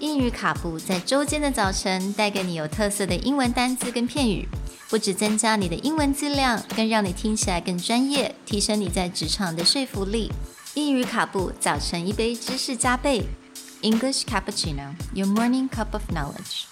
英语卡布在周间的早晨带给你有特色的英文单词跟片语，不只增加你的英文质量，更让你听起来更专业，提升你在职场的说服力。英语卡布早晨一杯知识加倍，English cappuccino, your morning cup of knowledge.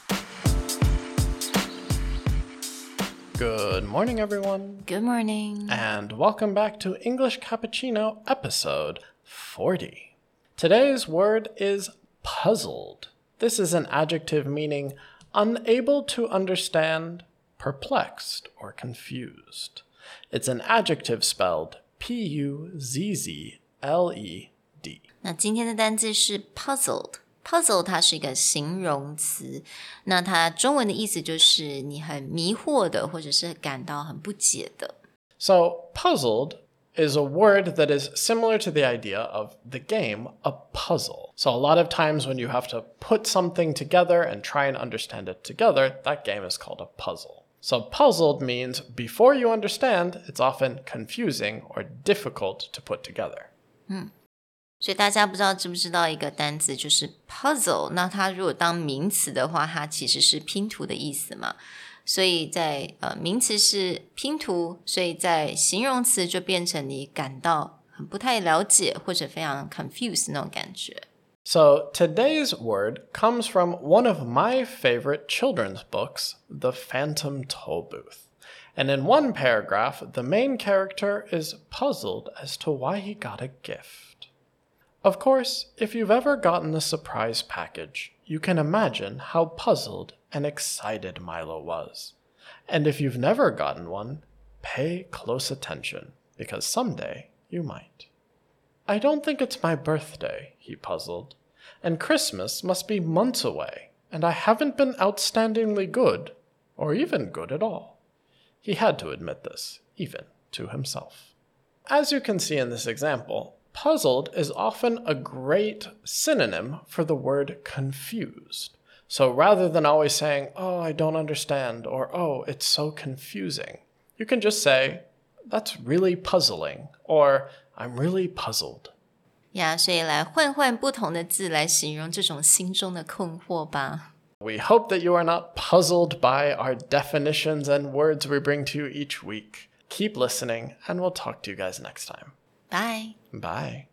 Good morning, everyone, Good morning. and welcome back to English Cappuccino episode 40. Today's word is puzzled. This is an adjective meaning unable to understand, perplexed, or confused. It's an adjective spelled P U Z Z L E D. 那今天的单字是 puzzled。puzzle 它是一个形容词，那它中文的意思就是你很迷惑的，或者是感到很不解的。 So, puzzled is a word that is similar to the idea of the game, a puzzle. So, a lot of times when you have to put something together and try and understand it together, that game is called a puzzle. So, puzzled means before you understand, it's often confusing or difficult to put together. 所以大家不知道知不知道一个单词就是 puzzle？那它如果当名词的话，它其实是拼图的意思嘛。 所以在呃名词是拼图，所以在形容词就变成你感到很不太了解或者非常 confused 那种感觉。So today's word comes from one of my favorite children's books, The Phantom Tollbooth. And in one paragraph, the main character is puzzled as to why he got a gift. Of course, if you've ever gotten a surprise package, you can imagine how puzzled and excited Milo was. And if you've never gotten one, pay close attention, because someday you might. I don't think it's my birthday, he puzzled. And Christmas must be months away, and I haven't been outstandingly good, or even good at all. He had to admit this, even to himself. As you can see in this example, puzzled is often a great synonym for the word confused. So rather than always saying, oh, I don't understand, or oh, it's so confusing, you can just say, that's really puzzling, or I'm really puzzled. 呀所以来换换不同的字来形容这种心中的困惑吧。 We hope that you are not puzzled by our definitions and words we bring to you each week. Keep listening, and we'll talk to you guys next time. Bye. Bye.